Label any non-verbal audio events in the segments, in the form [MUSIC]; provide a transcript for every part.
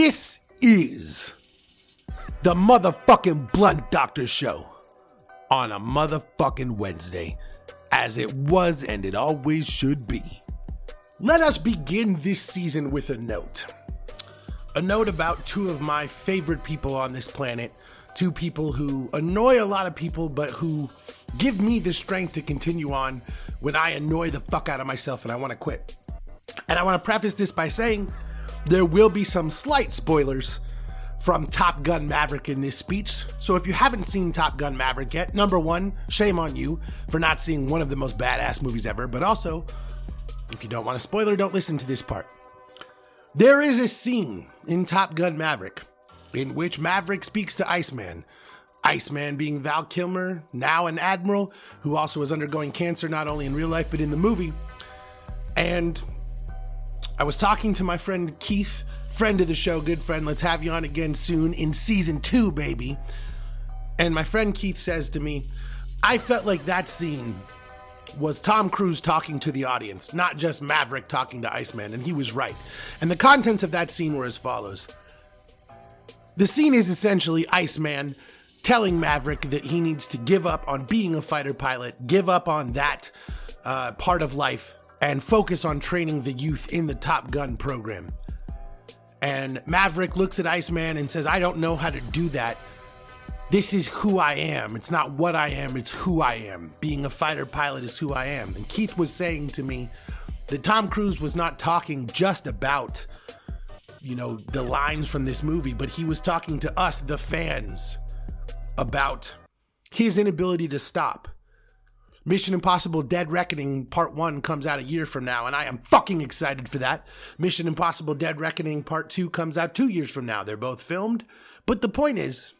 This is the motherfucking Blunt Doctor Show on a motherfucking Wednesday, as it was and it always should be. Let us begin this season with a note. A note about two of my favorite people on this planet, two people who annoy a lot of people, but who give me the strength to continue on when I annoy the fuck out of myself and I want to quit. And I want to preface this by saying there will be some slight spoilers from Top Gun Maverick in this speech. So if you haven't seen Top Gun Maverick yet, number one, shame on you for not seeing one of the most badass movies ever. But also, if you don't want a spoiler, don't listen to this part. There is a scene in Top Gun Maverick in which Maverick speaks to Iceman. Iceman being Val Kilmer, now an admiral who also is undergoing cancer not only in real life but in the movie. And I was talking to my friend Keith, friend of the show, good friend. Let's have you on again soon in season two, baby. And my friend Keith says to me, I felt like that scene was Tom Cruise talking to the audience, not just Maverick talking to Iceman, and he was right. And the contents of that scene were as follows The scene is essentially Iceman telling Maverick that he needs to give up on being a fighter pilot, give up on that uh, part of life, and focus on training the youth in the Top Gun program. And Maverick looks at Iceman and says, I don't know how to do that. This is who I am. It's not what I am, it's who I am. Being a fighter pilot is who I am. And Keith was saying to me that Tom Cruise was not talking just about, you know, the lines from this movie, but he was talking to us, the fans, about his inability to stop Mission Impossible Dead Reckoning Part 1 comes out a year from now, and I am fucking excited for that. Mission Impossible Dead Reckoning Part 2 comes out two years from now. They're both filmed. But the point is,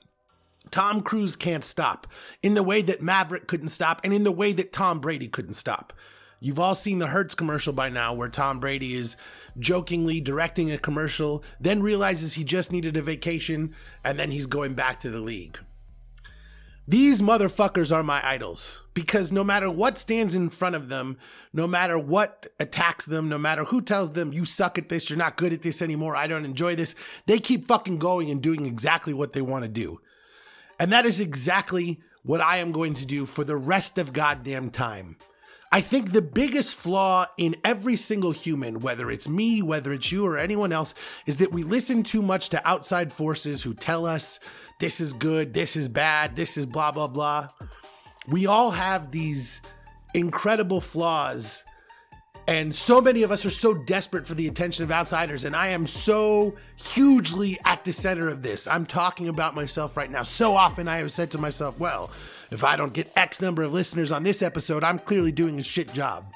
Tom Cruise can't stop in the way that Maverick couldn't stop, and in the way that Tom Brady couldn't stop. You've all seen the Hertz commercial by now where Tom Brady is jokingly directing a commercial, then realizes he just needed a vacation, and then he's going back to the league. These motherfuckers are my idols because no matter what stands in front of them, no matter what attacks them, no matter who tells them you suck at this, you're not good at this anymore, I don't enjoy this, they keep fucking going and doing exactly what they want to do. And that is exactly what I am going to do for the rest of goddamn time. I think the biggest flaw in every single human, whether it's me, whether it's you, or anyone else, is that we listen too much to outside forces who tell us this is good, this is bad, this is blah, blah, blah. We all have these incredible flaws. And so many of us are so desperate for the attention of outsiders. And I am so hugely at the center of this. I'm talking about myself right now. So often I have said to myself, well, if I don't get X number of listeners on this episode, I'm clearly doing a shit job.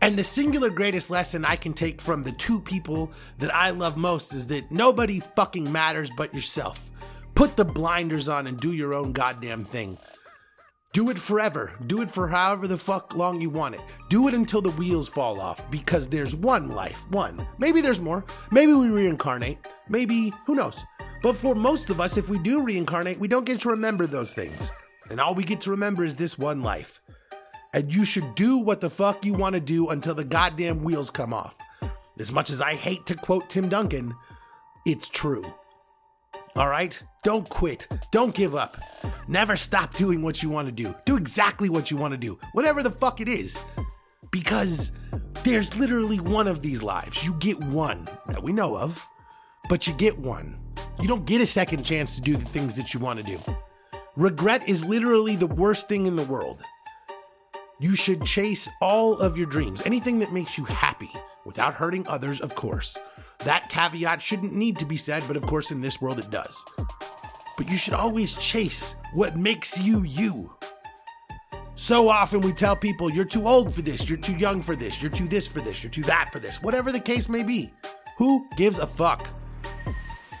And the singular greatest lesson I can take from the two people that I love most is that nobody fucking matters but yourself. Put the blinders on and do your own goddamn thing. Do it forever. Do it for however the fuck long you want it. Do it until the wheels fall off because there's one life. One. Maybe there's more. Maybe we reincarnate. Maybe, who knows? But for most of us, if we do reincarnate, we don't get to remember those things. And all we get to remember is this one life. And you should do what the fuck you want to do until the goddamn wheels come off. As much as I hate to quote Tim Duncan, it's true. All right? Don't quit. Don't give up. Never stop doing what you want to do. Do exactly what you want to do, whatever the fuck it is. Because there's literally one of these lives. You get one that we know of, but you get one. You don't get a second chance to do the things that you want to do. Regret is literally the worst thing in the world. You should chase all of your dreams, anything that makes you happy without hurting others, of course. That caveat shouldn't need to be said, but of course, in this world, it does. But you should always chase what makes you you. So often we tell people, you're too old for this, you're too young for this, you're too this for this, you're too that for this, whatever the case may be. Who gives a fuck?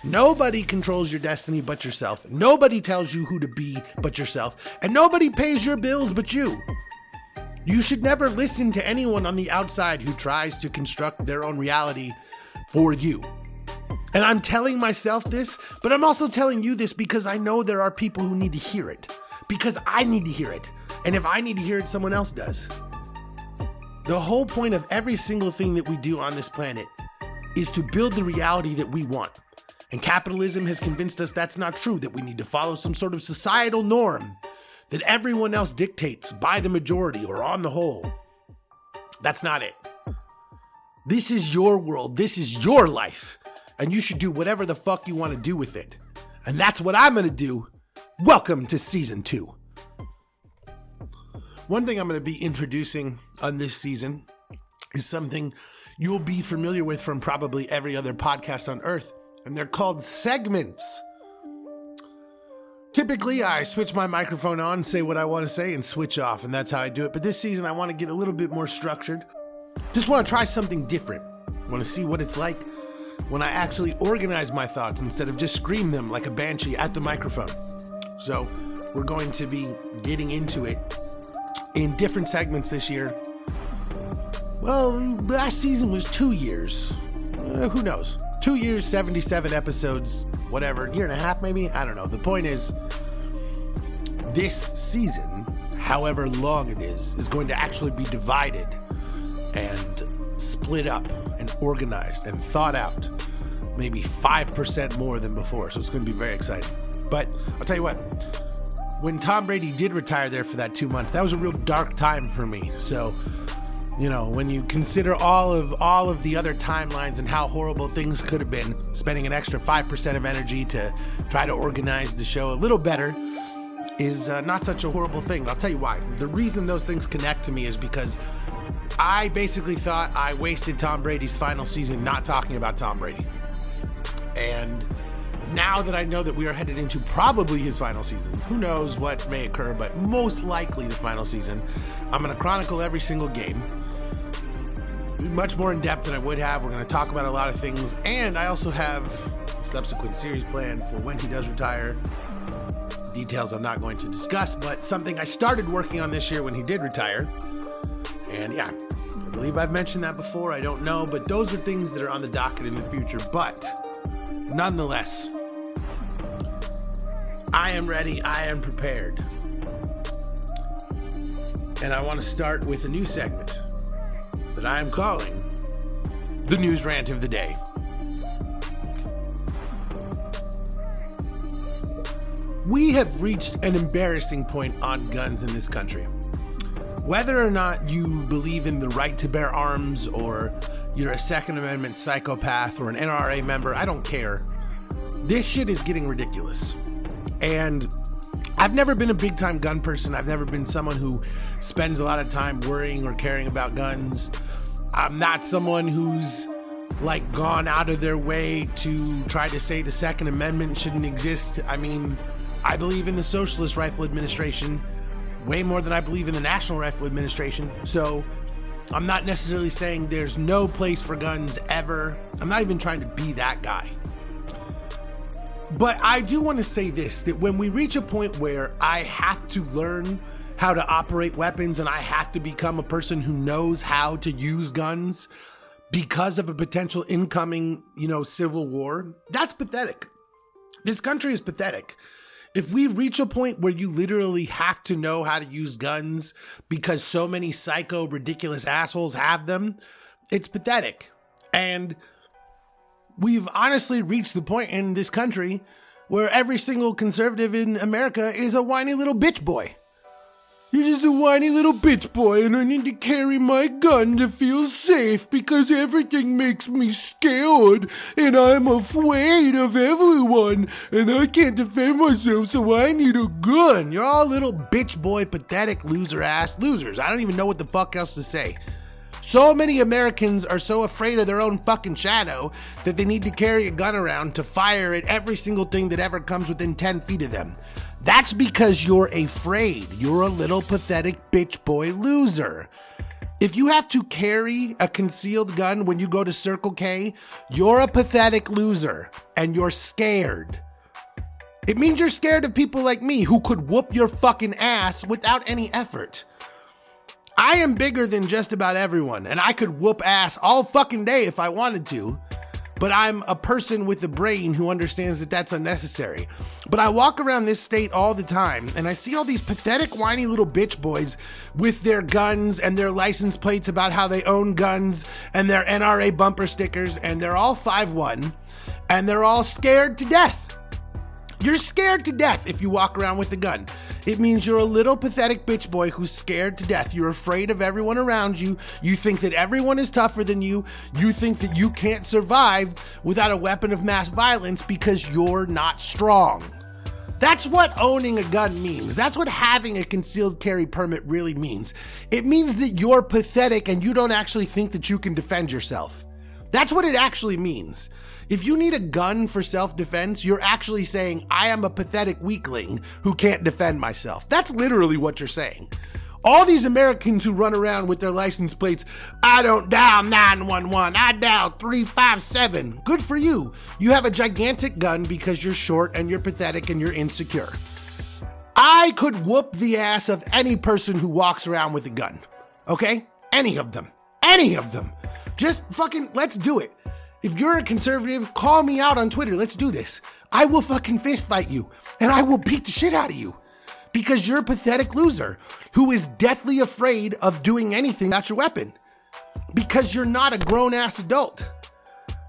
Nobody controls your destiny but yourself. Nobody tells you who to be but yourself. And nobody pays your bills but you. You should never listen to anyone on the outside who tries to construct their own reality for you. And I'm telling myself this, but I'm also telling you this because I know there are people who need to hear it. Because I need to hear it. And if I need to hear it, someone else does. The whole point of every single thing that we do on this planet is to build the reality that we want. And capitalism has convinced us that's not true, that we need to follow some sort of societal norm that everyone else dictates by the majority or on the whole. That's not it. This is your world, this is your life, and you should do whatever the fuck you want to do with it. And that's what I'm gonna do. Welcome to season two. One thing I'm gonna be introducing on this season is something you'll be familiar with from probably every other podcast on earth, and they're called segments. Typically, I switch my microphone on, say what I want to say, and switch off, and that's how I do it. But this season, I want to get a little bit more structured. Just want to try something different. want to see what it's like when I actually organize my thoughts instead of just scream them like a banshee at the microphone. So, we're going to be getting into it in different segments this year. Well, last season was two years. Uh, who knows? Two years, 77 episodes, whatever, year and a half maybe? I don't know. The point is, this season, however long it is, is going to actually be divided and split up and organized and thought out maybe 5% more than before. So it's going to be very exciting. But I'll tell you what, when Tom Brady did retire there for that two months, that was a real dark time for me. So you know when you consider all of all of the other timelines and how horrible things could have been spending an extra 5% of energy to try to organize the show a little better is uh, not such a horrible thing i'll tell you why the reason those things connect to me is because i basically thought i wasted tom brady's final season not talking about tom brady and now that I know that we are headed into probably his final season, who knows what may occur, but most likely the final season, I'm going to chronicle every single game much more in depth than I would have. We're going to talk about a lot of things, and I also have a subsequent series planned for when he does retire. Details I'm not going to discuss, but something I started working on this year when he did retire. And yeah, I believe I've mentioned that before. I don't know, but those are things that are on the docket in the future. But nonetheless, I am ready. I am prepared. And I want to start with a new segment that I am calling the news rant of the day. We have reached an embarrassing point on guns in this country. Whether or not you believe in the right to bear arms, or you're a Second Amendment psychopath or an NRA member, I don't care. This shit is getting ridiculous. And I've never been a big time gun person. I've never been someone who spends a lot of time worrying or caring about guns. I'm not someone who's like gone out of their way to try to say the Second Amendment shouldn't exist. I mean, I believe in the Socialist Rifle Administration way more than I believe in the National Rifle Administration. So I'm not necessarily saying there's no place for guns ever. I'm not even trying to be that guy. But I do want to say this that when we reach a point where I have to learn how to operate weapons and I have to become a person who knows how to use guns because of a potential incoming, you know, civil war, that's pathetic. This country is pathetic. If we reach a point where you literally have to know how to use guns because so many psycho, ridiculous assholes have them, it's pathetic. And we've honestly reached the point in this country where every single conservative in America is a whiny little bitch boy. You're just a whiny little bitch boy, and I need to carry my gun to feel safe because everything makes me scared, and I'm afraid of everyone, and I can't defend myself, so I need a gun. You're all little bitch boy, pathetic loser ass losers. I don't even know what the fuck else to say. So many Americans are so afraid of their own fucking shadow that they need to carry a gun around to fire at every single thing that ever comes within 10 feet of them. That's because you're afraid. You're a little pathetic bitch boy loser. If you have to carry a concealed gun when you go to Circle K, you're a pathetic loser and you're scared. It means you're scared of people like me who could whoop your fucking ass without any effort. I am bigger than just about everyone, and I could whoop ass all fucking day if I wanted to. But I'm a person with a brain who understands that that's unnecessary. But I walk around this state all the time and I see all these pathetic, whiny little bitch boys with their guns and their license plates about how they own guns and their NRA bumper stickers, and they're all 5'1 and they're all scared to death. You're scared to death if you walk around with a gun. It means you're a little pathetic bitch boy who's scared to death. You're afraid of everyone around you. You think that everyone is tougher than you. You think that you can't survive without a weapon of mass violence because you're not strong. That's what owning a gun means. That's what having a concealed carry permit really means. It means that you're pathetic and you don't actually think that you can defend yourself. That's what it actually means. If you need a gun for self defense, you're actually saying, I am a pathetic weakling who can't defend myself. That's literally what you're saying. All these Americans who run around with their license plates, I don't dial 911, I dial 357. Good for you. You have a gigantic gun because you're short and you're pathetic and you're insecure. I could whoop the ass of any person who walks around with a gun. Okay? Any of them. Any of them. Just fucking let's do it. If you're a conservative, call me out on Twitter. Let's do this. I will fucking fist fight you and I will beat the shit out of you because you're a pathetic loser who is deathly afraid of doing anything without your weapon because you're not a grown ass adult.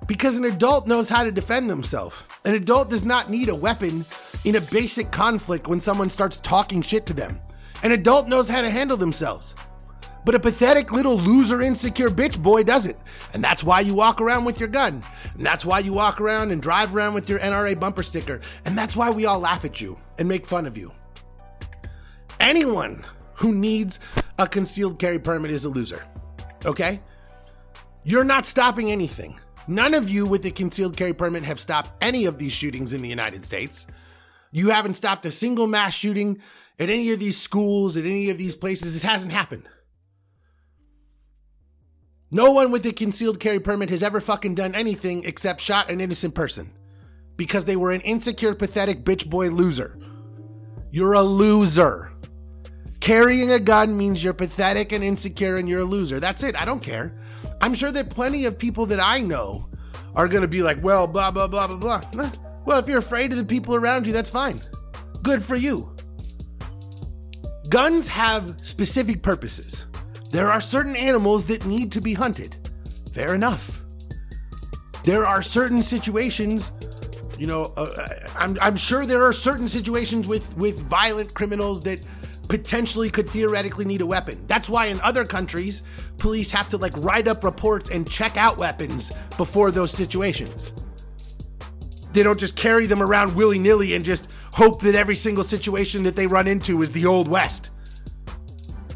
Because an adult knows how to defend themselves. An adult does not need a weapon in a basic conflict when someone starts talking shit to them. An adult knows how to handle themselves. But a pathetic little loser, insecure bitch boy doesn't. And that's why you walk around with your gun. And that's why you walk around and drive around with your NRA bumper sticker. And that's why we all laugh at you and make fun of you. Anyone who needs a concealed carry permit is a loser. Okay? You're not stopping anything. None of you with a concealed carry permit have stopped any of these shootings in the United States. You haven't stopped a single mass shooting at any of these schools, at any of these places. This hasn't happened. No one with a concealed carry permit has ever fucking done anything except shot an innocent person because they were an insecure, pathetic bitch boy loser. You're a loser. Carrying a gun means you're pathetic and insecure and you're a loser. That's it. I don't care. I'm sure that plenty of people that I know are going to be like, well, blah, blah, blah, blah, blah. Well, if you're afraid of the people around you, that's fine. Good for you. Guns have specific purposes. There are certain animals that need to be hunted. Fair enough. There are certain situations, you know, uh, uh, I'm, I'm sure there are certain situations with, with violent criminals that potentially could theoretically need a weapon. That's why in other countries, police have to like write up reports and check out weapons before those situations. They don't just carry them around willy nilly and just hope that every single situation that they run into is the Old West.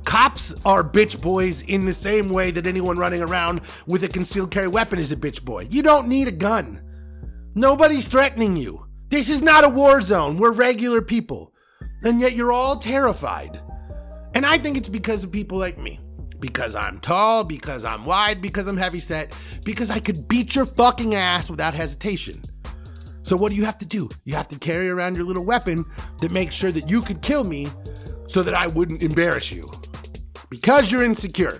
Cops are bitch boys in the same way that anyone running around with a concealed carry weapon is a bitch boy. You don't need a gun. Nobody's threatening you. This is not a war zone. We're regular people. And yet you're all terrified. And I think it's because of people like me. Because I'm tall, because I'm wide, because I'm heavy set, because I could beat your fucking ass without hesitation. So, what do you have to do? You have to carry around your little weapon that makes sure that you could kill me so that I wouldn't embarrass you because you're insecure.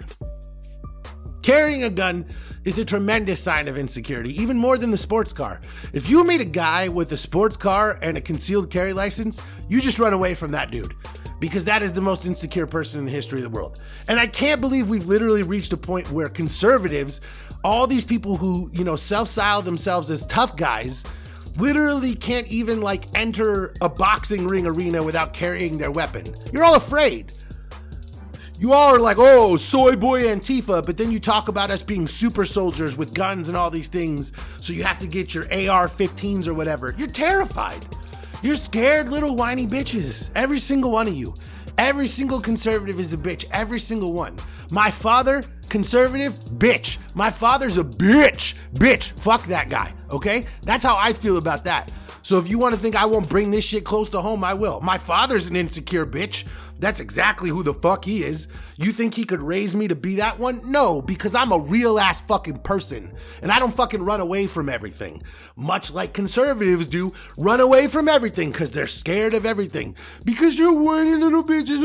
Carrying a gun is a tremendous sign of insecurity, even more than the sports car. If you meet a guy with a sports car and a concealed carry license, you just run away from that dude because that is the most insecure person in the history of the world. And I can't believe we've literally reached a point where conservatives, all these people who, you know, self-style themselves as tough guys, literally can't even like enter a boxing ring arena without carrying their weapon. You're all afraid. You all are like, oh, soy boy Antifa, but then you talk about us being super soldiers with guns and all these things, so you have to get your AR 15s or whatever. You're terrified. You're scared little whiny bitches. Every single one of you. Every single conservative is a bitch. Every single one. My father, conservative, bitch. My father's a bitch. Bitch. Fuck that guy. Okay? That's how I feel about that. So if you want to think I won't bring this shit close to home, I will. My father's an insecure bitch. That's exactly who the fuck he is. You think he could raise me to be that one? No, because I'm a real ass fucking person. And I don't fucking run away from everything. Much like conservatives do, run away from everything because they're scared of everything. Because you're whiny little bitches.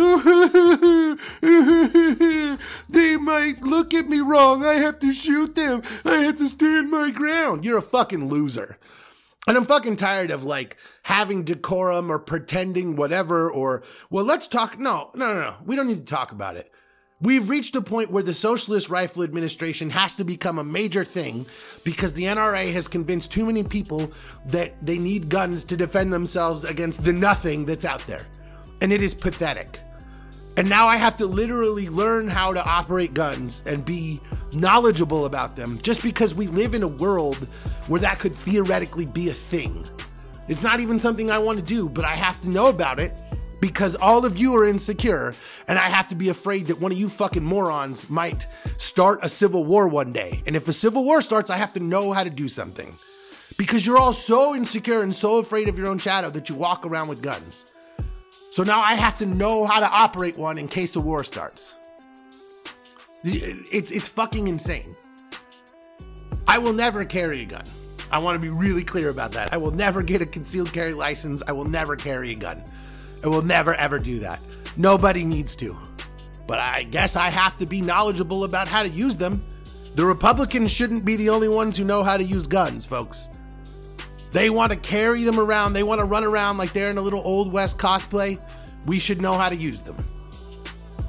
[LAUGHS] they might look at me wrong. I have to shoot them. I have to stand my ground. You're a fucking loser. And I'm fucking tired of like having decorum or pretending whatever or, well, let's talk. No, no, no, no. We don't need to talk about it. We've reached a point where the Socialist Rifle Administration has to become a major thing because the NRA has convinced too many people that they need guns to defend themselves against the nothing that's out there. And it is pathetic. And now I have to literally learn how to operate guns and be knowledgeable about them just because we live in a world where that could theoretically be a thing. It's not even something I want to do, but I have to know about it because all of you are insecure and I have to be afraid that one of you fucking morons might start a civil war one day. And if a civil war starts, I have to know how to do something. Because you're all so insecure and so afraid of your own shadow that you walk around with guns. So now I have to know how to operate one in case a war starts. It's it's fucking insane. I will never carry a gun. I want to be really clear about that. I will never get a concealed carry license. I will never carry a gun. I will never ever do that. Nobody needs to. But I guess I have to be knowledgeable about how to use them. The Republicans shouldn't be the only ones who know how to use guns, folks. They want to carry them around, they want to run around like they're in a little Old West cosplay. We should know how to use them.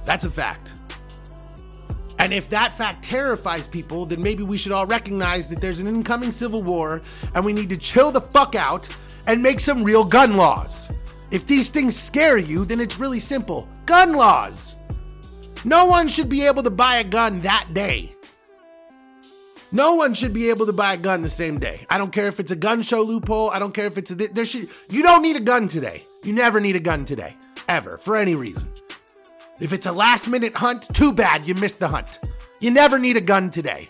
That's a fact. And if that fact terrifies people, then maybe we should all recognize that there's an incoming civil war and we need to chill the fuck out and make some real gun laws. If these things scare you, then it's really simple gun laws. No one should be able to buy a gun that day. No one should be able to buy a gun the same day. I don't care if it's a gun show loophole. I don't care if it's a there should you don't need a gun today. You never need a gun today ever for any reason. If it's a last minute hunt, too bad you missed the hunt. You never need a gun today.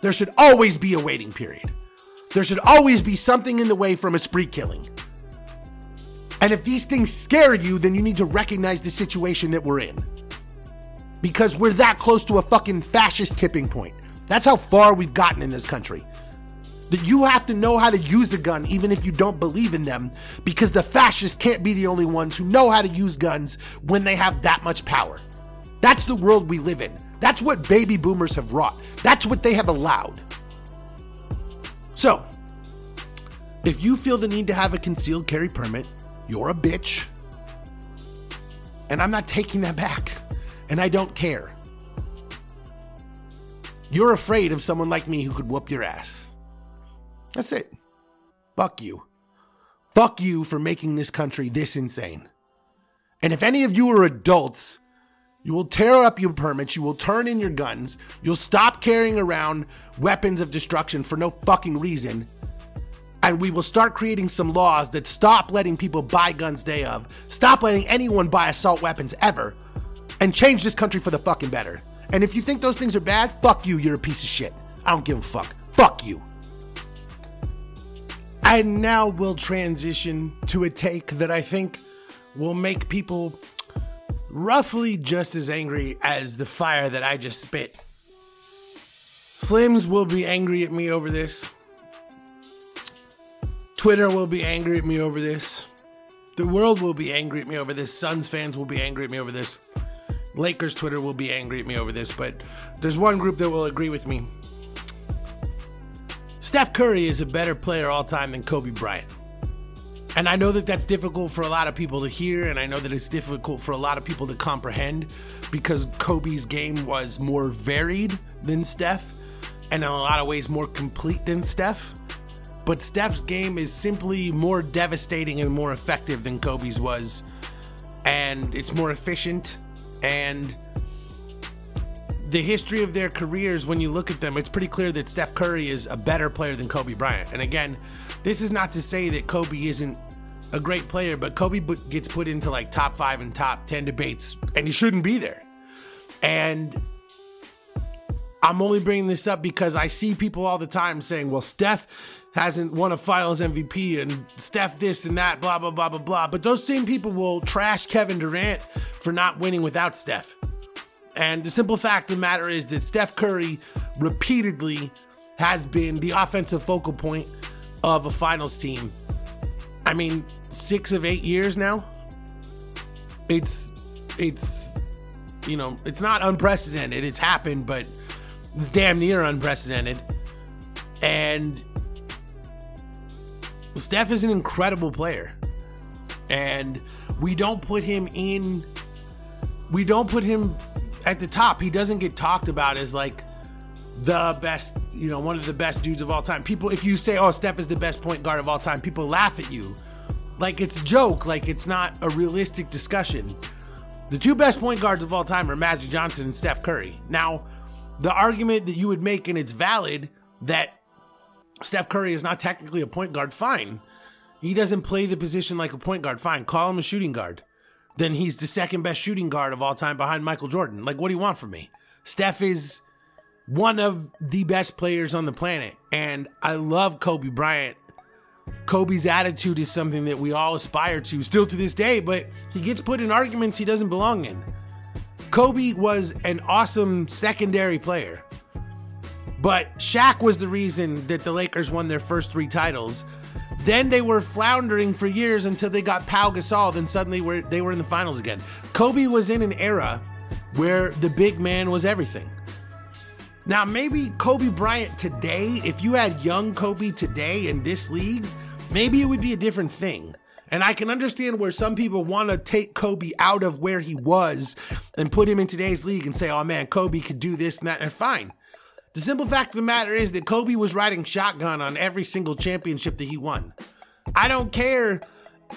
There should always be a waiting period. There should always be something in the way from a spree killing. And if these things scare you, then you need to recognize the situation that we're in. Because we're that close to a fucking fascist tipping point. That's how far we've gotten in this country. That you have to know how to use a gun even if you don't believe in them, because the fascists can't be the only ones who know how to use guns when they have that much power. That's the world we live in. That's what baby boomers have wrought. That's what they have allowed. So, if you feel the need to have a concealed carry permit, you're a bitch. And I'm not taking that back. And I don't care. You're afraid of someone like me who could whoop your ass. That's it. Fuck you. Fuck you for making this country this insane. And if any of you are adults, you will tear up your permits, you will turn in your guns, you'll stop carrying around weapons of destruction for no fucking reason, and we will start creating some laws that stop letting people buy guns day of, stop letting anyone buy assault weapons ever, and change this country for the fucking better. And if you think those things are bad, fuck you, you're a piece of shit. I don't give a fuck. Fuck you. I now we'll transition to a take that I think will make people roughly just as angry as the fire that I just spit. Slims will be angry at me over this. Twitter will be angry at me over this. The world will be angry at me over this. Suns fans will be angry at me over this. Lakers Twitter will be angry at me over this, but there's one group that will agree with me. Steph Curry is a better player all time than Kobe Bryant. And I know that that's difficult for a lot of people to hear, and I know that it's difficult for a lot of people to comprehend because Kobe's game was more varied than Steph, and in a lot of ways more complete than Steph. But Steph's game is simply more devastating and more effective than Kobe's was. And it's more efficient. And the history of their careers, when you look at them, it's pretty clear that Steph Curry is a better player than Kobe Bryant. And again, this is not to say that Kobe isn't a great player, but Kobe gets put into like top five and top 10 debates, and he shouldn't be there. And I'm only bringing this up because I see people all the time saying, well, Steph hasn't won a finals MVP and Steph this and that, blah, blah, blah, blah, blah. But those same people will trash Kevin Durant for not winning without Steph. And the simple fact of the matter is that Steph Curry repeatedly has been the offensive focal point of a finals team. I mean, six of eight years now. It's, it's, you know, it's not unprecedented. It's happened, but it's damn near unprecedented. And Steph is an incredible player. And we don't put him in we don't put him at the top. He doesn't get talked about as like the best, you know, one of the best dudes of all time. People if you say, "Oh, Steph is the best point guard of all time," people laugh at you. Like it's a joke, like it's not a realistic discussion. The two best point guards of all time are Magic Johnson and Steph Curry. Now, the argument that you would make and it's valid that Steph Curry is not technically a point guard, fine. He doesn't play the position like a point guard, fine. Call him a shooting guard. Then he's the second best shooting guard of all time behind Michael Jordan. Like, what do you want from me? Steph is one of the best players on the planet. And I love Kobe Bryant. Kobe's attitude is something that we all aspire to still to this day, but he gets put in arguments he doesn't belong in. Kobe was an awesome secondary player. But Shaq was the reason that the Lakers won their first three titles. Then they were floundering for years until they got Pau Gasol. Then suddenly were, they were in the finals again. Kobe was in an era where the big man was everything. Now, maybe Kobe Bryant today, if you had young Kobe today in this league, maybe it would be a different thing. And I can understand where some people want to take Kobe out of where he was and put him in today's league and say, oh man, Kobe could do this and that, and fine. The simple fact of the matter is that Kobe was riding shotgun on every single championship that he won. I don't care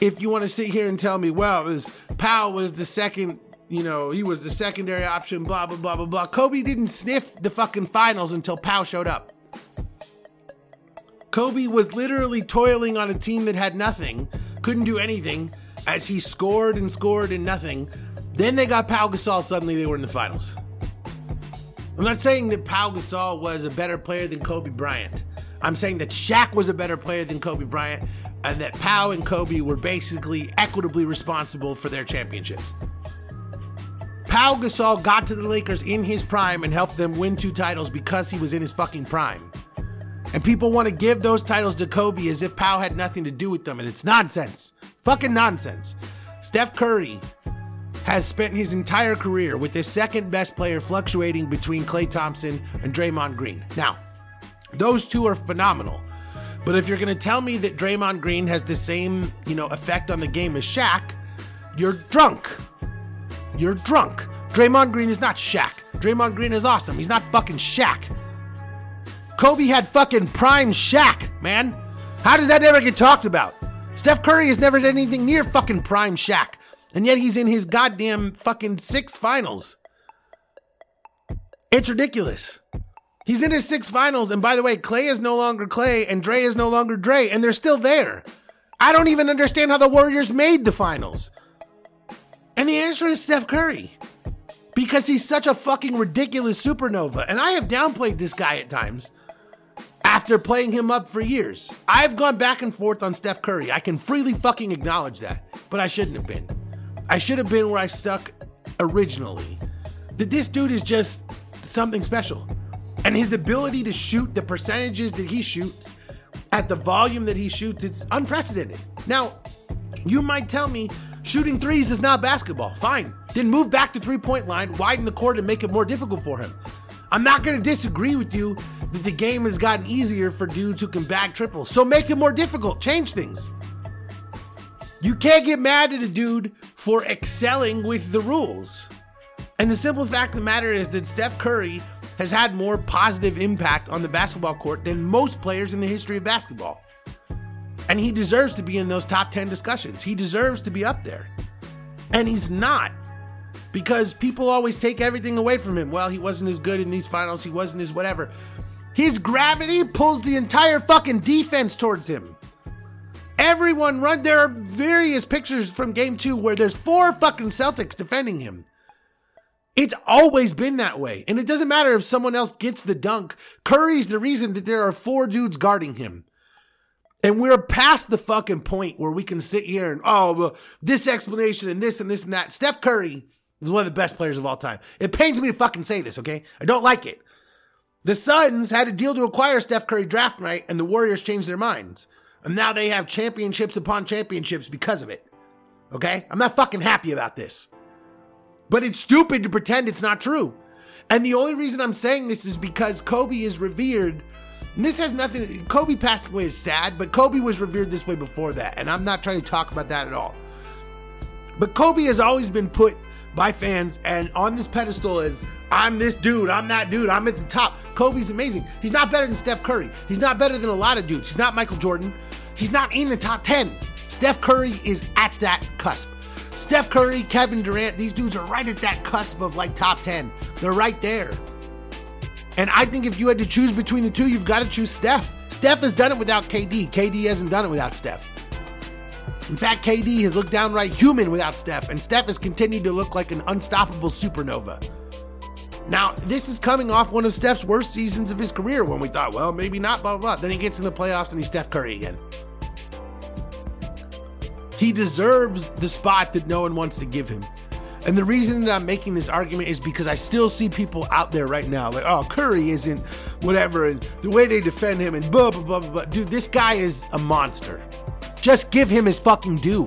if you want to sit here and tell me, well, was Pau was the second, you know, he was the secondary option, blah, blah, blah, blah, blah. Kobe didn't sniff the fucking finals until Pau showed up. Kobe was literally toiling on a team that had nothing, couldn't do anything, as he scored and scored and nothing. Then they got Pau Gasol, suddenly they were in the finals. I'm not saying that Pau Gasol was a better player than Kobe Bryant. I'm saying that Shaq was a better player than Kobe Bryant, and that Pau and Kobe were basically equitably responsible for their championships. Pau Gasol got to the Lakers in his prime and helped them win two titles because he was in his fucking prime. And people want to give those titles to Kobe as if Pau had nothing to do with them, and it's nonsense. fucking nonsense. Steph Curry has spent his entire career with the second best player fluctuating between Klay Thompson and Draymond Green. Now, those two are phenomenal. But if you're going to tell me that Draymond Green has the same, you know, effect on the game as Shaq, you're drunk. You're drunk. Draymond Green is not Shaq. Draymond Green is awesome. He's not fucking Shaq. Kobe had fucking prime Shaq, man. How does that never get talked about? Steph Curry has never done anything near fucking prime Shaq. And yet he's in his goddamn fucking sixth finals. It's ridiculous. He's in his sixth finals. And by the way, Klay is no longer Klay and Dre is no longer Dre, and they're still there. I don't even understand how the Warriors made the finals. And the answer is Steph Curry. Because he's such a fucking ridiculous supernova. And I have downplayed this guy at times after playing him up for years. I've gone back and forth on Steph Curry. I can freely fucking acknowledge that. But I shouldn't have been. I should have been where I stuck originally. That this dude is just something special. And his ability to shoot the percentages that he shoots at the volume that he shoots, it's unprecedented. Now, you might tell me shooting threes is not basketball. Fine. Then move back to three point line, widen the court, and make it more difficult for him. I'm not going to disagree with you that the game has gotten easier for dudes who can bag triples. So make it more difficult. Change things. You can't get mad at a dude for excelling with the rules. And the simple fact of the matter is that Steph Curry has had more positive impact on the basketball court than most players in the history of basketball. And he deserves to be in those top 10 discussions. He deserves to be up there. And he's not because people always take everything away from him. Well, he wasn't as good in these finals, he wasn't as whatever. His gravity pulls the entire fucking defense towards him. Everyone run. There are various pictures from game two where there's four fucking Celtics defending him. It's always been that way. And it doesn't matter if someone else gets the dunk. Curry's the reason that there are four dudes guarding him. And we're past the fucking point where we can sit here and, oh, well, this explanation and this and this and that. Steph Curry is one of the best players of all time. It pains me to fucking say this, okay? I don't like it. The Suns had a deal to acquire Steph Curry draft night, and the Warriors changed their minds. And now they have championships upon championships because of it. Okay? I'm not fucking happy about this. But it's stupid to pretend it's not true. And the only reason I'm saying this is because Kobe is revered And this has nothing. Kobe passing away is sad, but Kobe was revered this way before that, and I'm not trying to talk about that at all. But Kobe has always been put by fans and on this pedestal is I'm this dude, I'm that dude, I'm at the top. Kobe's amazing. He's not better than Steph Curry. He's not better than a lot of dudes. He's not Michael Jordan. He's not in the top 10. Steph Curry is at that cusp. Steph Curry, Kevin Durant, these dudes are right at that cusp of like top 10. They're right there. And I think if you had to choose between the two, you've got to choose Steph. Steph has done it without KD. KD hasn't done it without Steph. In fact, KD has looked downright human without Steph, and Steph has continued to look like an unstoppable supernova. Now, this is coming off one of Steph's worst seasons of his career when we thought, well, maybe not, blah, blah, blah. Then he gets in the playoffs and he's Steph Curry again. He deserves the spot that no one wants to give him. And the reason that I'm making this argument is because I still see people out there right now like, oh, Curry isn't whatever, and the way they defend him, and blah, blah, blah, blah, blah. Dude, this guy is a monster. Just give him his fucking due.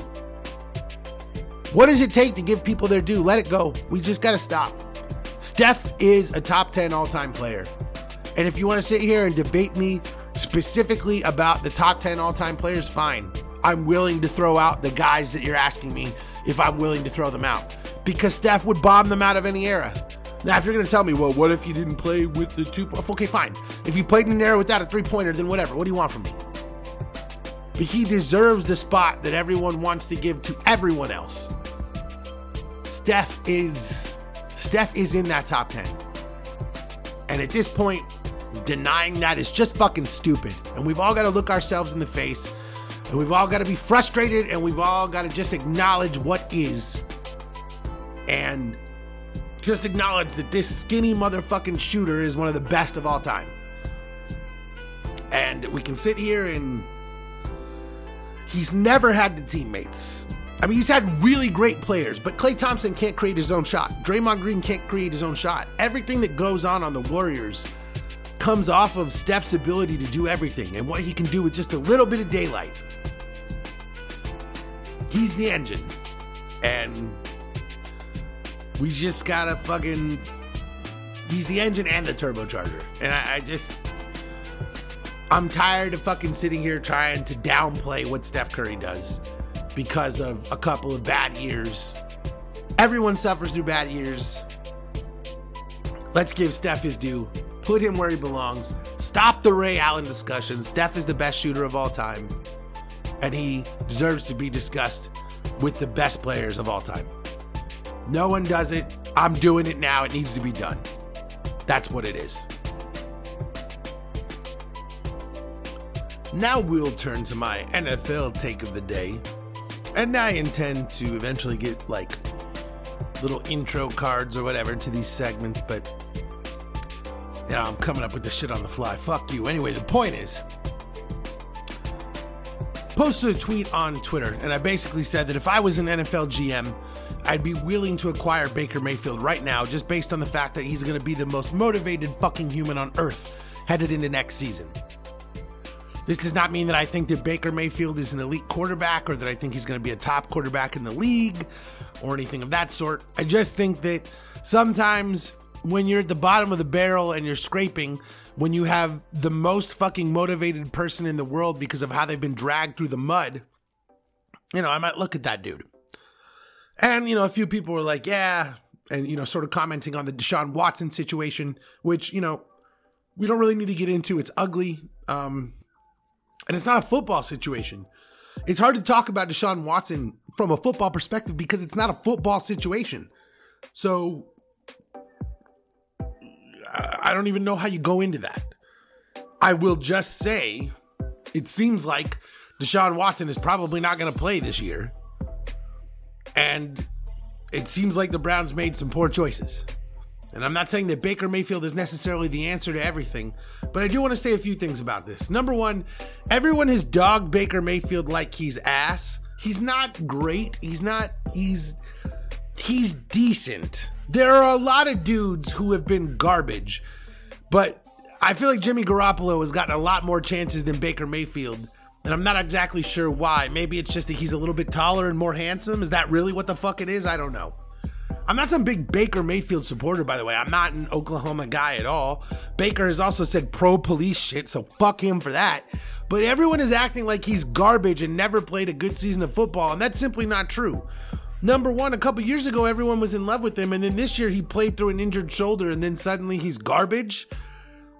What does it take to give people their due? Let it go. We just got to stop. Steph is a top 10 all time player. And if you want to sit here and debate me specifically about the top 10 all time players, fine. I'm willing to throw out the guys that you're asking me if I'm willing to throw them out because Steph would bomb them out of any era. Now, if you're going to tell me, well, what if you didn't play with the two? Okay, fine. If you played in an era without a three pointer, then whatever. What do you want from me? But he deserves the spot that everyone wants to give to everyone else. Steph is Steph is in that top 10. And at this point, denying that is just fucking stupid. And we've all got to look ourselves in the face. And we've all got to be frustrated and we've all got to just acknowledge what is. And just acknowledge that this skinny motherfucking shooter is one of the best of all time. And we can sit here and He's never had the teammates. I mean, he's had really great players, but Klay Thompson can't create his own shot. Draymond Green can't create his own shot. Everything that goes on on the Warriors comes off of Steph's ability to do everything and what he can do with just a little bit of daylight. He's the engine. And we just gotta fucking. He's the engine and the turbocharger. And I, I just. I'm tired of fucking sitting here trying to downplay what Steph Curry does because of a couple of bad years. Everyone suffers through bad years. Let's give Steph his due. Put him where he belongs. Stop the Ray Allen discussion. Steph is the best shooter of all time. And he deserves to be discussed with the best players of all time. No one does it. I'm doing it now. It needs to be done. That's what it is. Now we'll turn to my NFL take of the day. And I intend to eventually get like little intro cards or whatever to these segments, but you know, I'm coming up with this shit on the fly. Fuck you. Anyway, the point is posted a tweet on Twitter, and I basically said that if I was an NFL GM, I'd be willing to acquire Baker Mayfield right now just based on the fact that he's going to be the most motivated fucking human on earth headed into next season. This does not mean that I think that Baker Mayfield is an elite quarterback or that I think he's going to be a top quarterback in the league or anything of that sort. I just think that sometimes when you're at the bottom of the barrel and you're scraping, when you have the most fucking motivated person in the world because of how they've been dragged through the mud, you know, I might look at that dude. And, you know, a few people were like, yeah, and, you know, sort of commenting on the Deshaun Watson situation, which, you know, we don't really need to get into. It's ugly. Um, and it's not a football situation. It's hard to talk about Deshaun Watson from a football perspective because it's not a football situation. So I don't even know how you go into that. I will just say it seems like Deshaun Watson is probably not going to play this year. And it seems like the Browns made some poor choices. And I'm not saying that Baker Mayfield is necessarily the answer to everything, but I do want to say a few things about this. Number one, everyone has dogged Baker Mayfield like he's ass. He's not great. He's not, he's, he's decent. There are a lot of dudes who have been garbage, but I feel like Jimmy Garoppolo has gotten a lot more chances than Baker Mayfield. And I'm not exactly sure why. Maybe it's just that he's a little bit taller and more handsome. Is that really what the fuck it is? I don't know. I'm not some big Baker Mayfield supporter, by the way. I'm not an Oklahoma guy at all. Baker has also said pro police shit, so fuck him for that. But everyone is acting like he's garbage and never played a good season of football, and that's simply not true. Number one, a couple years ago, everyone was in love with him, and then this year he played through an injured shoulder, and then suddenly he's garbage.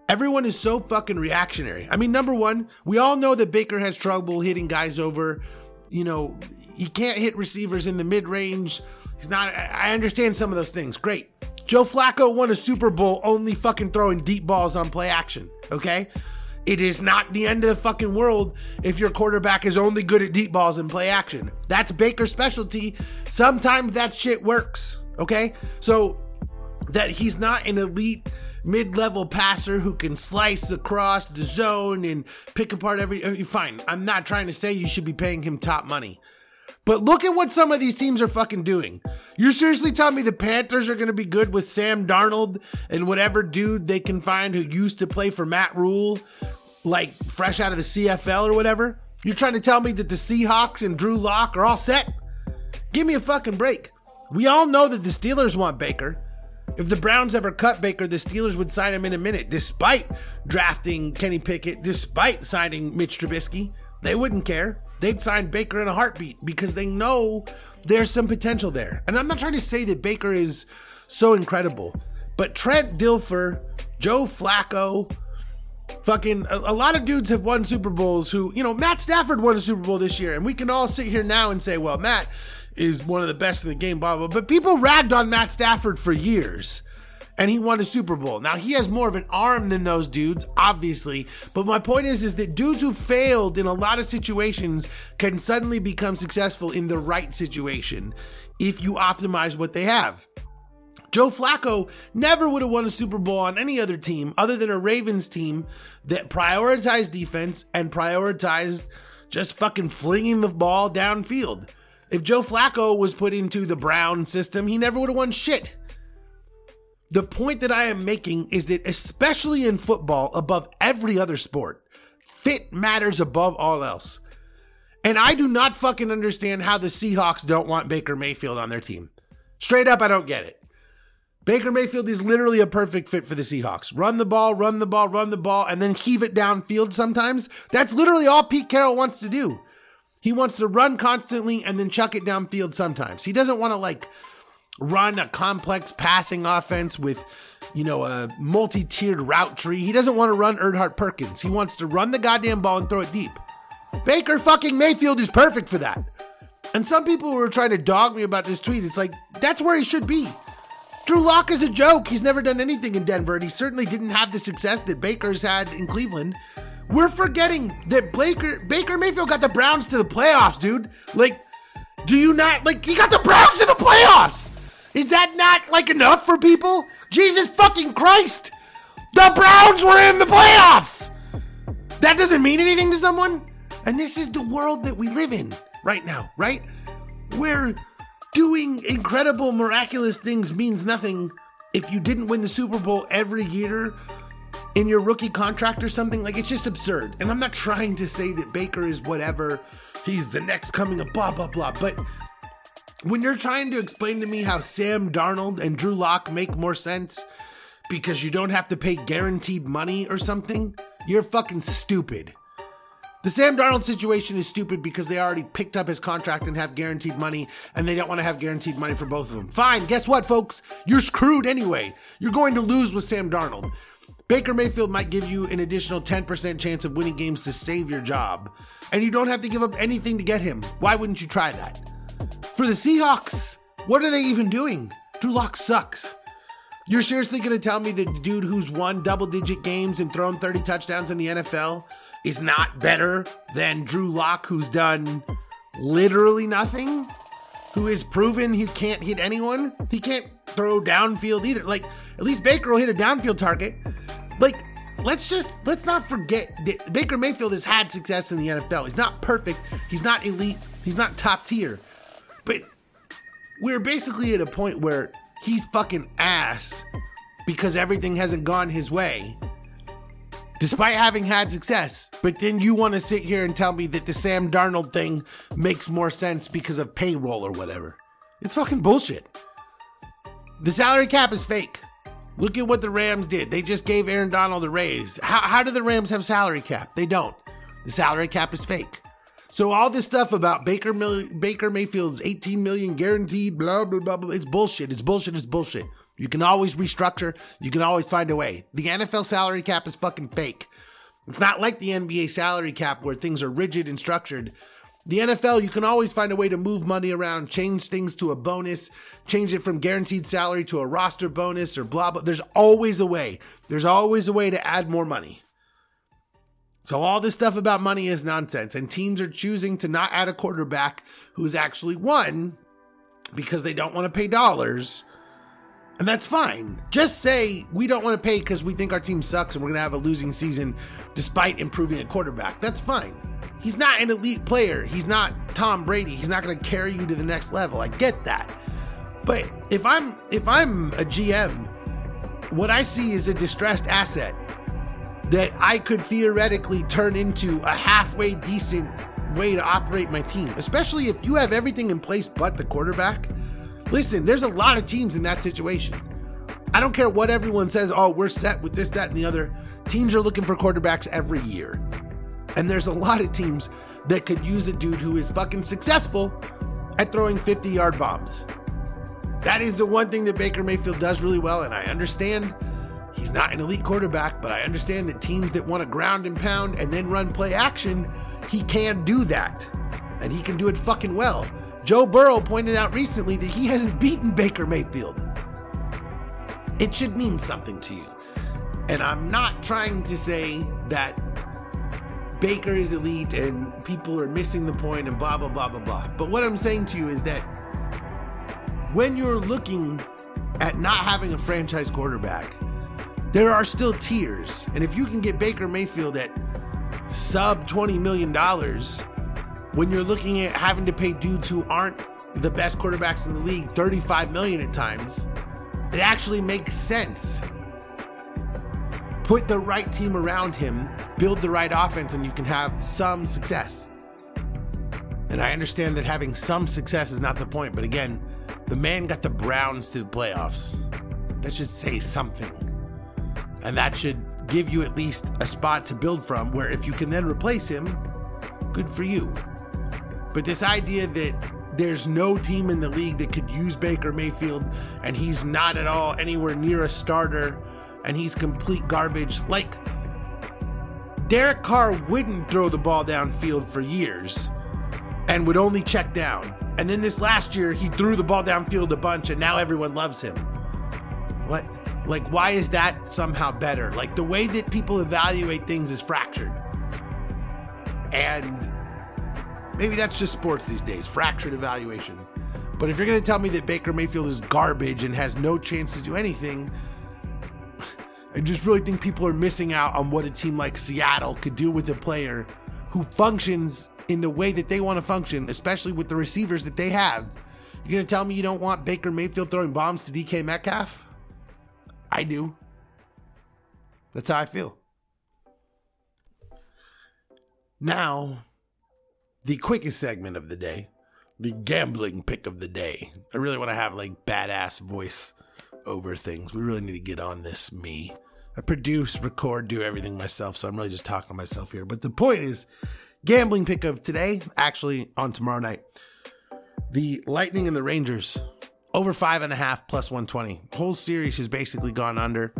Everyone is so fucking reactionary. I mean, number one, we all know that Baker has trouble hitting guys over. You know, he can't hit receivers in the mid range. He's not, I understand some of those things. Great. Joe Flacco won a Super Bowl only fucking throwing deep balls on play action. Okay? It is not the end of the fucking world if your quarterback is only good at deep balls and play action. That's Baker's specialty. Sometimes that shit works. Okay? So that he's not an elite mid-level passer who can slice across the zone and pick apart every, every fine. I'm not trying to say you should be paying him top money. But look at what some of these teams are fucking doing. You're seriously telling me the Panthers are going to be good with Sam Darnold and whatever dude they can find who used to play for Matt Rhule, like fresh out of the CFL or whatever? You're trying to tell me that the Seahawks and Drew Lock are all set? Give me a fucking break. We all know that the Steelers want Baker. If the Browns ever cut Baker, the Steelers would sign him in a minute, despite drafting Kenny Pickett, despite signing Mitch Trubisky. They wouldn't care they'd sign Baker in a heartbeat because they know there's some potential there. And I'm not trying to say that Baker is so incredible, but Trent Dilfer, Joe Flacco, fucking a, a, lot of dudes have won Super Bowls who, you know, Matt Stafford won a Super Bowl this year, and we can all sit here now and say, well, Matt is one of the best in the game, blah, blah, blah. But people ragged on Matt Stafford for years and he won a Super Bowl. Now he has more of an arm than those dudes, obviously. But my point is, is that dudes who failed in a lot of situations can suddenly become successful in the right situation if you optimize what they have. Joe Flacco never would have won a Super Bowl on any other team other than a Ravens team that prioritized defense and prioritized just fucking flinging the ball downfield. If Joe Flacco was put into the Brown system, he never would have won shit. The point that I am making is that, especially in football, above every other sport, fit matters above all else. And I do not fucking understand how the Seahawks don't want Baker Mayfield on their team. Straight up, I don't get it. Baker Mayfield is literally a perfect fit for the Seahawks. Run the ball, run the ball, run the ball, and then heave it downfield sometimes. That's literally all Pete Carroll wants to do. He wants to run constantly and then chuck it downfield sometimes. He doesn't want to like run a complex passing offense with, you know, a multi tiered route tree. He doesn't want to run Erhardt Perkins. He wants to run the goddamn ball and throw it deep. Baker fucking Mayfield is perfect for that. And some people were trying to dog me about this tweet. It's like, that's where he should be. Drew Lock is a joke. He's never done anything in Denver, and he certainly didn't have the success that Baker's had in Cleveland. We're forgetting that Baker Baker Mayfield got the Browns to the playoffs, dude. Like, do you not like he got the Browns to the playoffs? Is that not like enough for people? Jesus fucking Christ! The Browns were in the playoffs! That doesn't mean anything to someone? And this is the world that we live in right now, right? Where doing incredible, miraculous things means nothing if you didn't win the Super Bowl every year in your rookie contract or something. Like, it's just absurd. And I'm not trying to say that Baker is whatever, he's the next coming of blah, blah, blah. But when you're trying to explain to me how Sam Darnold and Drew Lock make more sense because you don't have to pay guaranteed money or something, you're fucking stupid. The Sam Darnold situation is stupid because they already picked up his contract and have guaranteed money, and they don't want to have guaranteed money for both of them. Fine, guess what, folks? You're screwed anyway. You're going to lose with Sam Darnold. Baker Mayfield might give you an additional 10% chance of winning games to save your job, and you don't have to give up anything to get him. Why wouldn't you try that? For the Seahawks, what are they even doing? Drew Lock sucks. You're seriously going to tell me the dude who's won double digit games and thrown 30 touchdowns in the NFL is not better than Drew Lock, who's done literally nothing? Who has proven he can't hit anyone? He can't throw downfield either. Like, at least Baker will hit a downfield target. Like, let's just let's not forget that Baker Mayfield has had success in the NFL. He's not perfect. He's not elite. He's not top tier. But we're basically at a point where he's fucking ass because everything hasn't gone his way, despite having had success. But then you want to sit here and tell me that the Sam Darnold thing makes more sense because of payroll or whatever. It's fucking bullshit. The salary cap is fake. Look at what the Rams did. They just gave Aaron Donald a raise. How, how do the Rams have salary cap? They don't. The salary cap is fake. So all this stuff about Baker Baker Mayfield's 18 million guaranteed, blah blah blah blah, it's bullshit. It's bullshit. It's bullshit. You can always restructure. You can always find a way. The NFL salary cap is fucking fake. It's not like the NBA salary cap where things are rigid and structured. The NFL, you can always find a way to move money around, change things to a bonus, change it from guaranteed salary to a roster bonus or blah blah. There's always a way. There's always a way to add more money. So all this stuff about money is nonsense, and teams are choosing to not add a quarterback who's actually won because they don't want to pay dollars. And that's fine. Just say we don't want to pay because we think our team sucks and we're going to have a losing season despite improving a quarterback. That's fine. He's not an elite player. He's not Tom Brady. He's not going to carry you to the next level. I get that. But if I'm if I'm a GM, what I see is a distressed asset that I could theoretically turn into a halfway decent way to operate my team, especially if you have everything in place but the quarterback. Listen, there's a lot of teams in that situation. I don't care what everyone says, oh, we're set with this, that, and the other. Teams are looking for quarterbacks every year. And there's a lot of teams that could use a dude who is fucking successful at throwing 50 yard bombs. That is the one thing that Baker Mayfield does really well. And I understand he's not an elite quarterback, but I understand that teams that want to ground and pound and then run play action, he can do that. And he can do it fucking well. Joe Burrow pointed out recently that he hasn't beaten Baker Mayfield. It should mean something to you. And I'm not trying to say that Baker is elite and people are missing the point and blah, blah, blah, blah, blah. But what I'm saying to you is that when you're looking at not having a franchise quarterback, there are still tiers. And if you can get Baker Mayfield at sub $20 million, when you're looking at having to pay dudes who aren't the best quarterbacks in the league 35 million at times, it actually makes sense put the right team around him, build the right offense, and you can have some success. And I understand that having some success is not the point, but again, the man got the Browns to the playoffs. That should say something. And that should give you at least a spot to build from where if you can then replace him, good for you. But this idea that there's no team in the league that could use Baker Mayfield and he's not at all anywhere near a starter and he's complete garbage. Like, Derek Carr wouldn't throw the ball downfield for years and would only check down. And then this last year, he threw the ball downfield a bunch and now everyone loves him. What? Like, why is that somehow better? Like, the way that people evaluate things is fractured. And maybe that's just sports these days fractured evaluations. But if you're going to tell me that Baker Mayfield is garbage and has no chance to do anything, I just really think people are missing out on what a team like Seattle could do with a player who functions in the way that they want to function, especially with the receivers that they have. You're going to tell me you don't want Baker Mayfield throwing bombs to DK Metcalf? I do. That's how I feel. Now, the quickest segment of the day, the gambling pick of the day. I really want to have like badass voice over things. We really need to get on this, me. I produce, record, do everything myself, so I'm really just talking to myself here. But the point is, gambling pick of today, actually on tomorrow night. The Lightning and the Rangers, over five and a half plus 120. Whole series has basically gone under.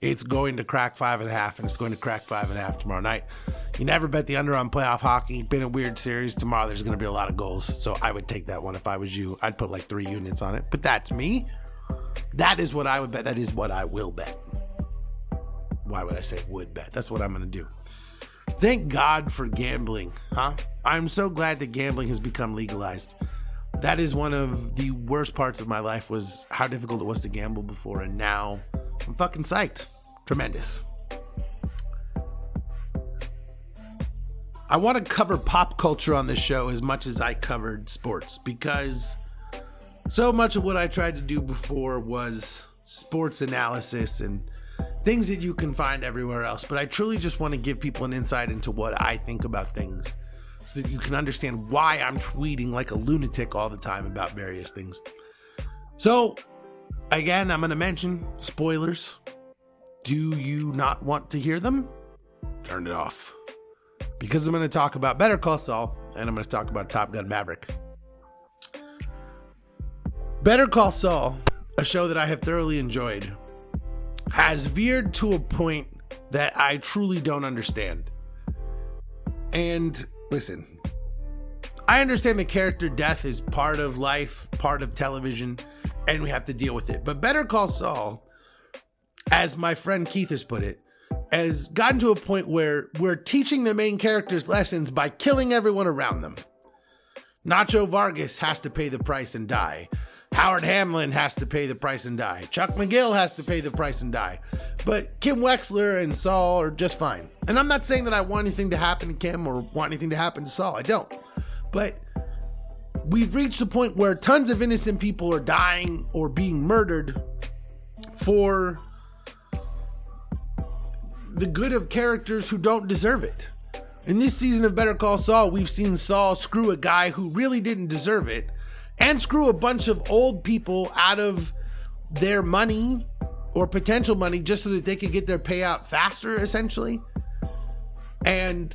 It's going to crack five and a half, and it's going to crack five and a half tomorrow night. You never bet the under on playoff hockey. Been a weird series. Tomorrow there's going to be a lot of goals, so I would take that one if I was you. I'd put like three units on it, but that's me. That is what I would bet. That is what I will bet. Why would I say would bet? That's what I'm going to do. Thank God for gambling, huh? I'm so glad that gambling has become legalized. That is one of the worst parts of my life was how difficult it was to gamble before and now I'm fucking psyched. Tremendous. I want to cover pop culture on this show as much as I covered sports because so much of what I tried to do before was sports analysis and things that you can find everywhere else. But I truly just want to give people an insight into what I think about things so that you can understand why I'm tweeting like a lunatic all the time about various things. So, Again, I'm going to mention spoilers. Do you not want to hear them? Turn it off. Because I'm going to talk about Better Call Saul and I'm going to talk about Top Gun Maverick. Better Call Saul, a show that I have thoroughly enjoyed, has veered to a point that I truly don't understand. And listen, I understand the character death is part of life, part of television, and we have to deal with it. But Better Call Saul, as my friend Keith has put it, has gotten to a point where we're teaching the main characters lessons by killing everyone around them. Nacho Vargas has to pay the price and die. Howard Hamlin has to pay the price and die. Chuck McGill has to pay the price and die. But Kim Wexler and Saul are just fine. And I'm not saying that I want anything to happen to Kim or want anything to happen to Saul. I don't. But we've reached a point where tons of innocent people are dying or being murdered for the good of characters who don't deserve it. In this season of Better Call Saul, we've seen Saul screw a guy who really didn't deserve it and screw a bunch of old people out of their money or potential money just so that they could get their payout faster, essentially. And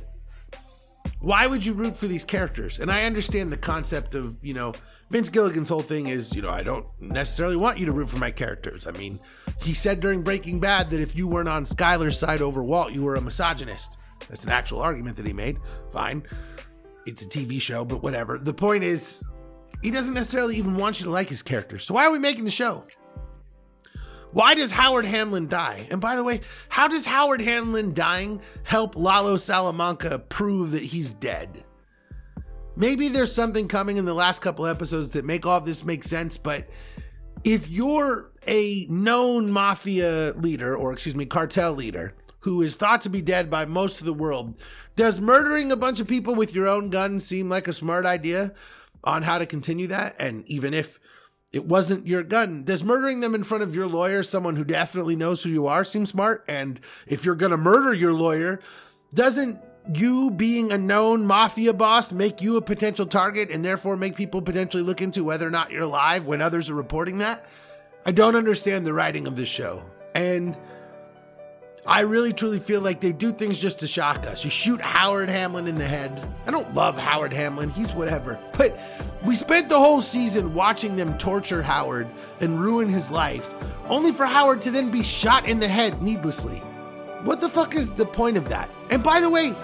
why would you root for these characters? And I understand the concept of, you know, Vince Gilligan's whole thing is, you know, I don't necessarily want you to root for my characters. I mean, he said during Breaking Bad that if you weren't on Skyler's side over Walt, you were a misogynist. That's an actual argument that he made. Fine. It's a TV show, but whatever. The point is, he doesn't necessarily even want you to like his character. So why are we making the show? Why does Howard Hamlin die? And by the way, how does Howard Hamlin dying help Lalo Salamanca prove that he's dead? Maybe there's something coming in the last couple episodes that make all of this make sense, but if you're a known mafia leader, or excuse me, cartel leader, who is thought to be dead by most of the world, does murdering a bunch of people with your own gun seem like a smart idea on how to continue that? And even if it wasn't your gun. Does murdering them in front of your lawyer, someone who definitely knows who you are, seem smart? And if you're going to murder your lawyer, doesn't you being a known mafia boss make you a potential target and therefore make people potentially look into whether or not you're alive when others are reporting that? I don't understand the writing of this show. And I really truly feel like they do things just to shock us. You shoot Howard Hamlin in the head. I don't love Howard Hamlin, he's whatever. But we spent the whole season watching them torture Howard and ruin his life, only for Howard to then be shot in the head needlessly. What the fuck is the point of that? And by the way,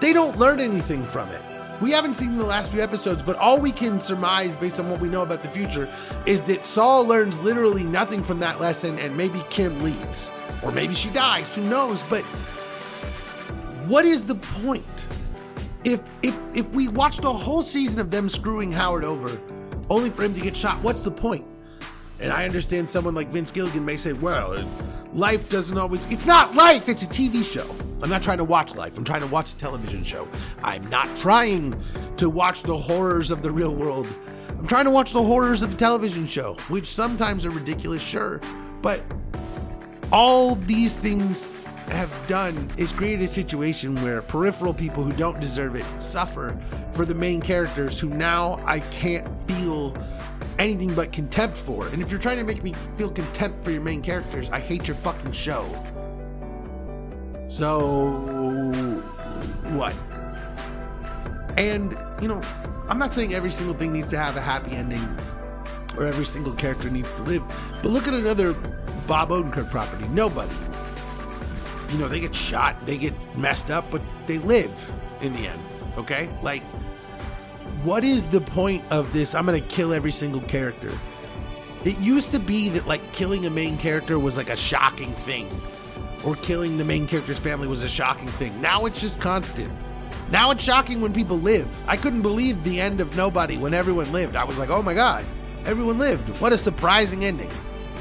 they don't learn anything from it. We haven't seen the last few episodes, but all we can surmise based on what we know about the future is that Saul learns literally nothing from that lesson and maybe Kim leaves. Or maybe she dies, who knows? But what is the point? If if if we watched a whole season of them screwing Howard over only for him to get shot, what's the point? And I understand someone like Vince Gilligan may say, well, life doesn't always. It's not life, it's a TV show. I'm not trying to watch life, I'm trying to watch a television show. I'm not trying to watch the horrors of the real world. I'm trying to watch the horrors of a television show, which sometimes are ridiculous, sure. But all these things have done is create a situation where peripheral people who don't deserve it suffer for the main characters who now I can't feel anything but contempt for. And if you're trying to make me feel contempt for your main characters, I hate your fucking show. So, what? And, you know, I'm not saying every single thing needs to have a happy ending or every single character needs to live, but look at another Bob Odenkirk property. Nobody. You know, they get shot, they get messed up, but they live in the end. Okay? Like, what is the point of this? I'm gonna kill every single character. It used to be that like killing a main character was like a shocking thing, or killing the main character's family was a shocking thing. Now it's just constant. Now it's shocking when people live. I couldn't believe the end of Nobody when everyone lived. I was like, oh my god, everyone lived. What a surprising ending.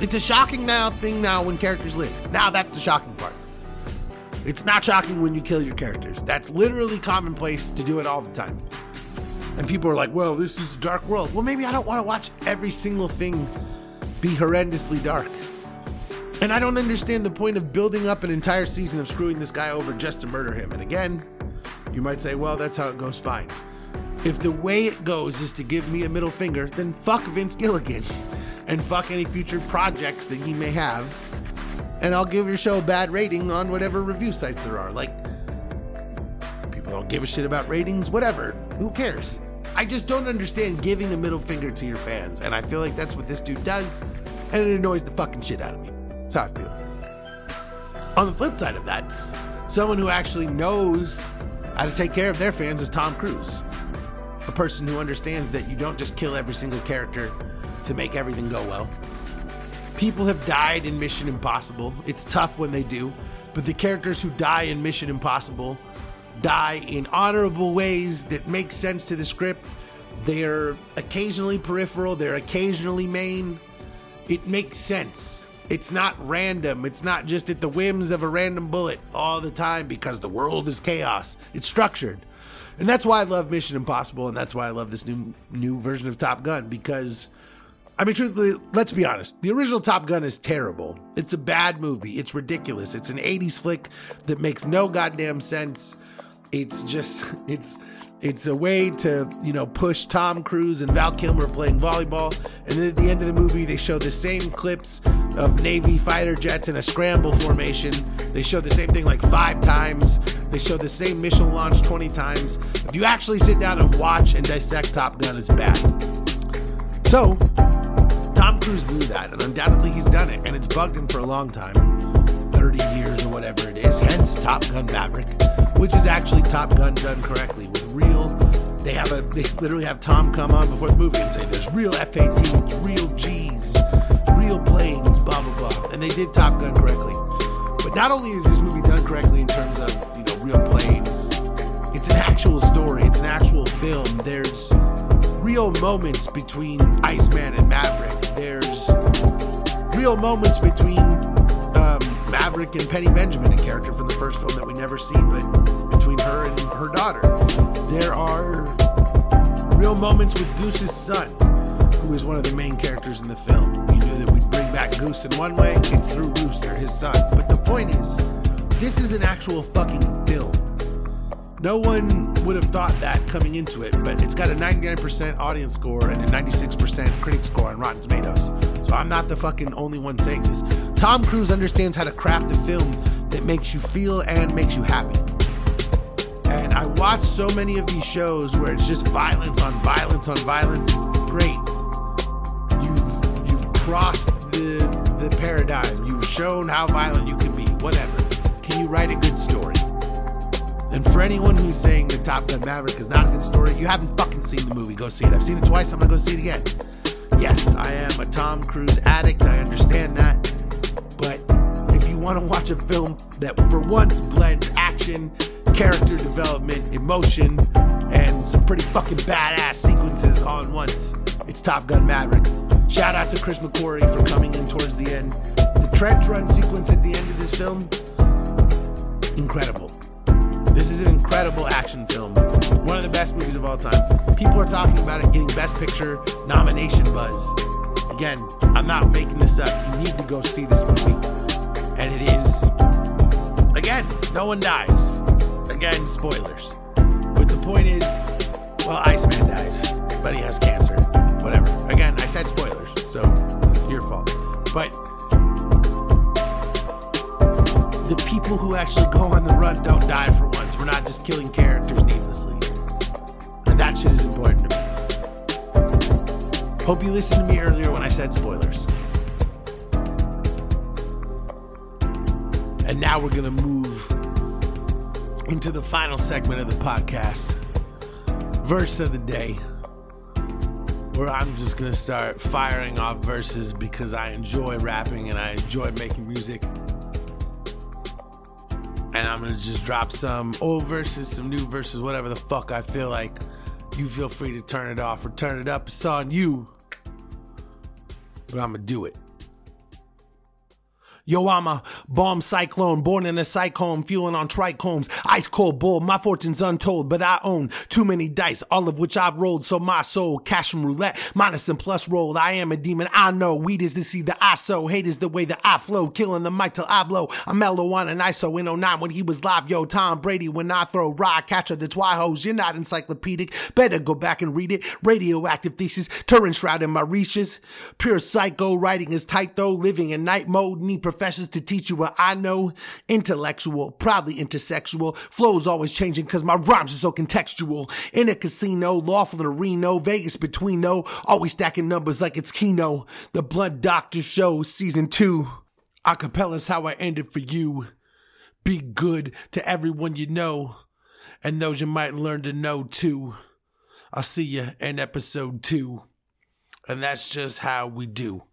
It's a shocking now thing now when characters live. Now that's the shocking part. It's not shocking when you kill your characters. That's literally commonplace to do it all the time. And people are like, well, this is a dark world. Well, maybe I don't want to watch every single thing be horrendously dark. And I don't understand the point of building up an entire season of screwing this guy over just to murder him. And again, you might say, well, that's how it goes, fine. If the way it goes is to give me a middle finger, then fuck Vince Gilligan. and fuck any future projects that he may have. And I'll give your show a bad rating on whatever review sites there are. Like, people don't give a shit about ratings, whatever. Who cares? I just don't understand giving a middle finger to your fans. And I feel like that's what this dude does. And it annoys the fucking shit out of me. That's how I feel. On the flip side of that, someone who actually knows how to take care of their fans is Tom Cruise. A person who understands that you don't just kill every single character to make everything go well. People have died in Mission Impossible. It's tough when they do, but the characters who die in Mission Impossible die in honorable ways that make sense to the script. They're occasionally peripheral, they're occasionally main. It makes sense. It's not random. It's not just at the whims of a random bullet all the time because the world is chaos. It's structured. And that's why I love Mission Impossible and that's why I love this new new version of Top Gun because I mean truthfully, let's be honest. The original Top Gun is terrible. It's a bad movie. It's ridiculous. It's an 80s flick that makes no goddamn sense. It's just [LAUGHS] it's it's a way to you know push Tom Cruise and Val Kilmer playing volleyball, and then at the end of the movie they show the same clips of Navy fighter jets in a scramble formation. They show the same thing like five times. They show the same mission launch twenty times. If you actually sit down and watch and dissect Top Gun, it's bad. So Tom Cruise knew that, and undoubtedly he's done it, and it's bugged him for a long time 30 years or whatever it is, hence Top Gun Maverick, which is actually Top Gun done correctly real. They have a, they literally have Tom come on before the movie and say, there's real F 18s, real G's, real planes, blah, blah, blah. And they did Top Gun correctly. But not only is this movie done correctly in terms of, you know, real planes, it's an actual story, it's an actual film. There's real moments between Iceman and Maverick. There's real moments between um, Maverick and Penny Benjamin, a character from the first film that we never see, but between her and her daughter. There are real moments with Goose's son, who is one of the main characters in the film. You knew that we'd bring back Goose in one way, it's through Rooster, his son. But the point is, this is an actual fucking film. No one would have thought that coming into it, but it's got a 99% audience score and a 96% critic score on Rotten Tomatoes. So I'm not the fucking only one saying this. Tom Cruise understands how to craft a film that makes you feel and makes you happy. And I watch so many of these shows where it's just violence on violence on violence. Great. You've you've crossed the the paradigm. You've shown how violent you can be. Whatever. Can you write a good story? And for anyone who's saying the Top Gun Maverick is not a good story, you haven't fucking seen the movie. Go see it. I've seen it twice. I'm gonna go see it again. Yes, I am a Tom Cruise addict. I understand that. But if you want to watch a film that for once blends action, character development, emotion, and some pretty fucking badass sequences all at once, it's Top Gun Maverick. Shout out to Chris McQuarrie for coming in towards the end. The trench run sequence at the end of this film, incredible. This is an incredible action film. One of the best movies of all time. People are talking about it getting Best Picture nomination buzz. Again, I'm not making this up. You need to go see this movie. And it is, again, no one dies. Again, spoilers. But the point is, well, Iceman dies, but he has cancer. Whatever. Again, I said spoilers, so your fault. But the people who actually go on the run don't die for once. We're not just killing characters needlessly. And that shit is important to me. Hope you listened to me earlier when I said spoilers. And now we're to move into the final segment of the podcast verse of the day, where I'm just to start firing off verses because I enjoy rapping and I enjoy making music and I'm gonna just drop some old verses, some new verses, whatever the fuck I feel like. You feel free to turn it off or turn it up. It's on you. But I'm gonna do it. Yo, I'm a bomb cyclone, born in a cyclone, fueling on trichomes. Ice cold bull, my fortune's untold, but I own too many dice, all of which I've rolled. So my soul, cash from roulette, minus and plus rolled. I am a demon, I know. Weed is the seed that I sow. Hate is the way that I flow, killing the mic till I blow. I'm mellow on an ISO in 09 when he was live. Yo, Tom Brady, when I throw rod catcher, the twihos. You're not encyclopedic. Better go back and read it. Radioactive thesis, Turin shroud in my reaches. Pure psycho, writing is tight though, living in night mode. Need professors to teach you what I know. Intellectual, probably intersexual. Flows always changing cause my rhymes are so contextual. In a casino, lawful in Reno, Vegas between though. Always stacking numbers like it's Keno. The Blunt Doctor Show, season two. Acapella's how I ended for you. Be good to everyone you know. And those you might learn to know too. I'll see you in episode two. And that's just how we do.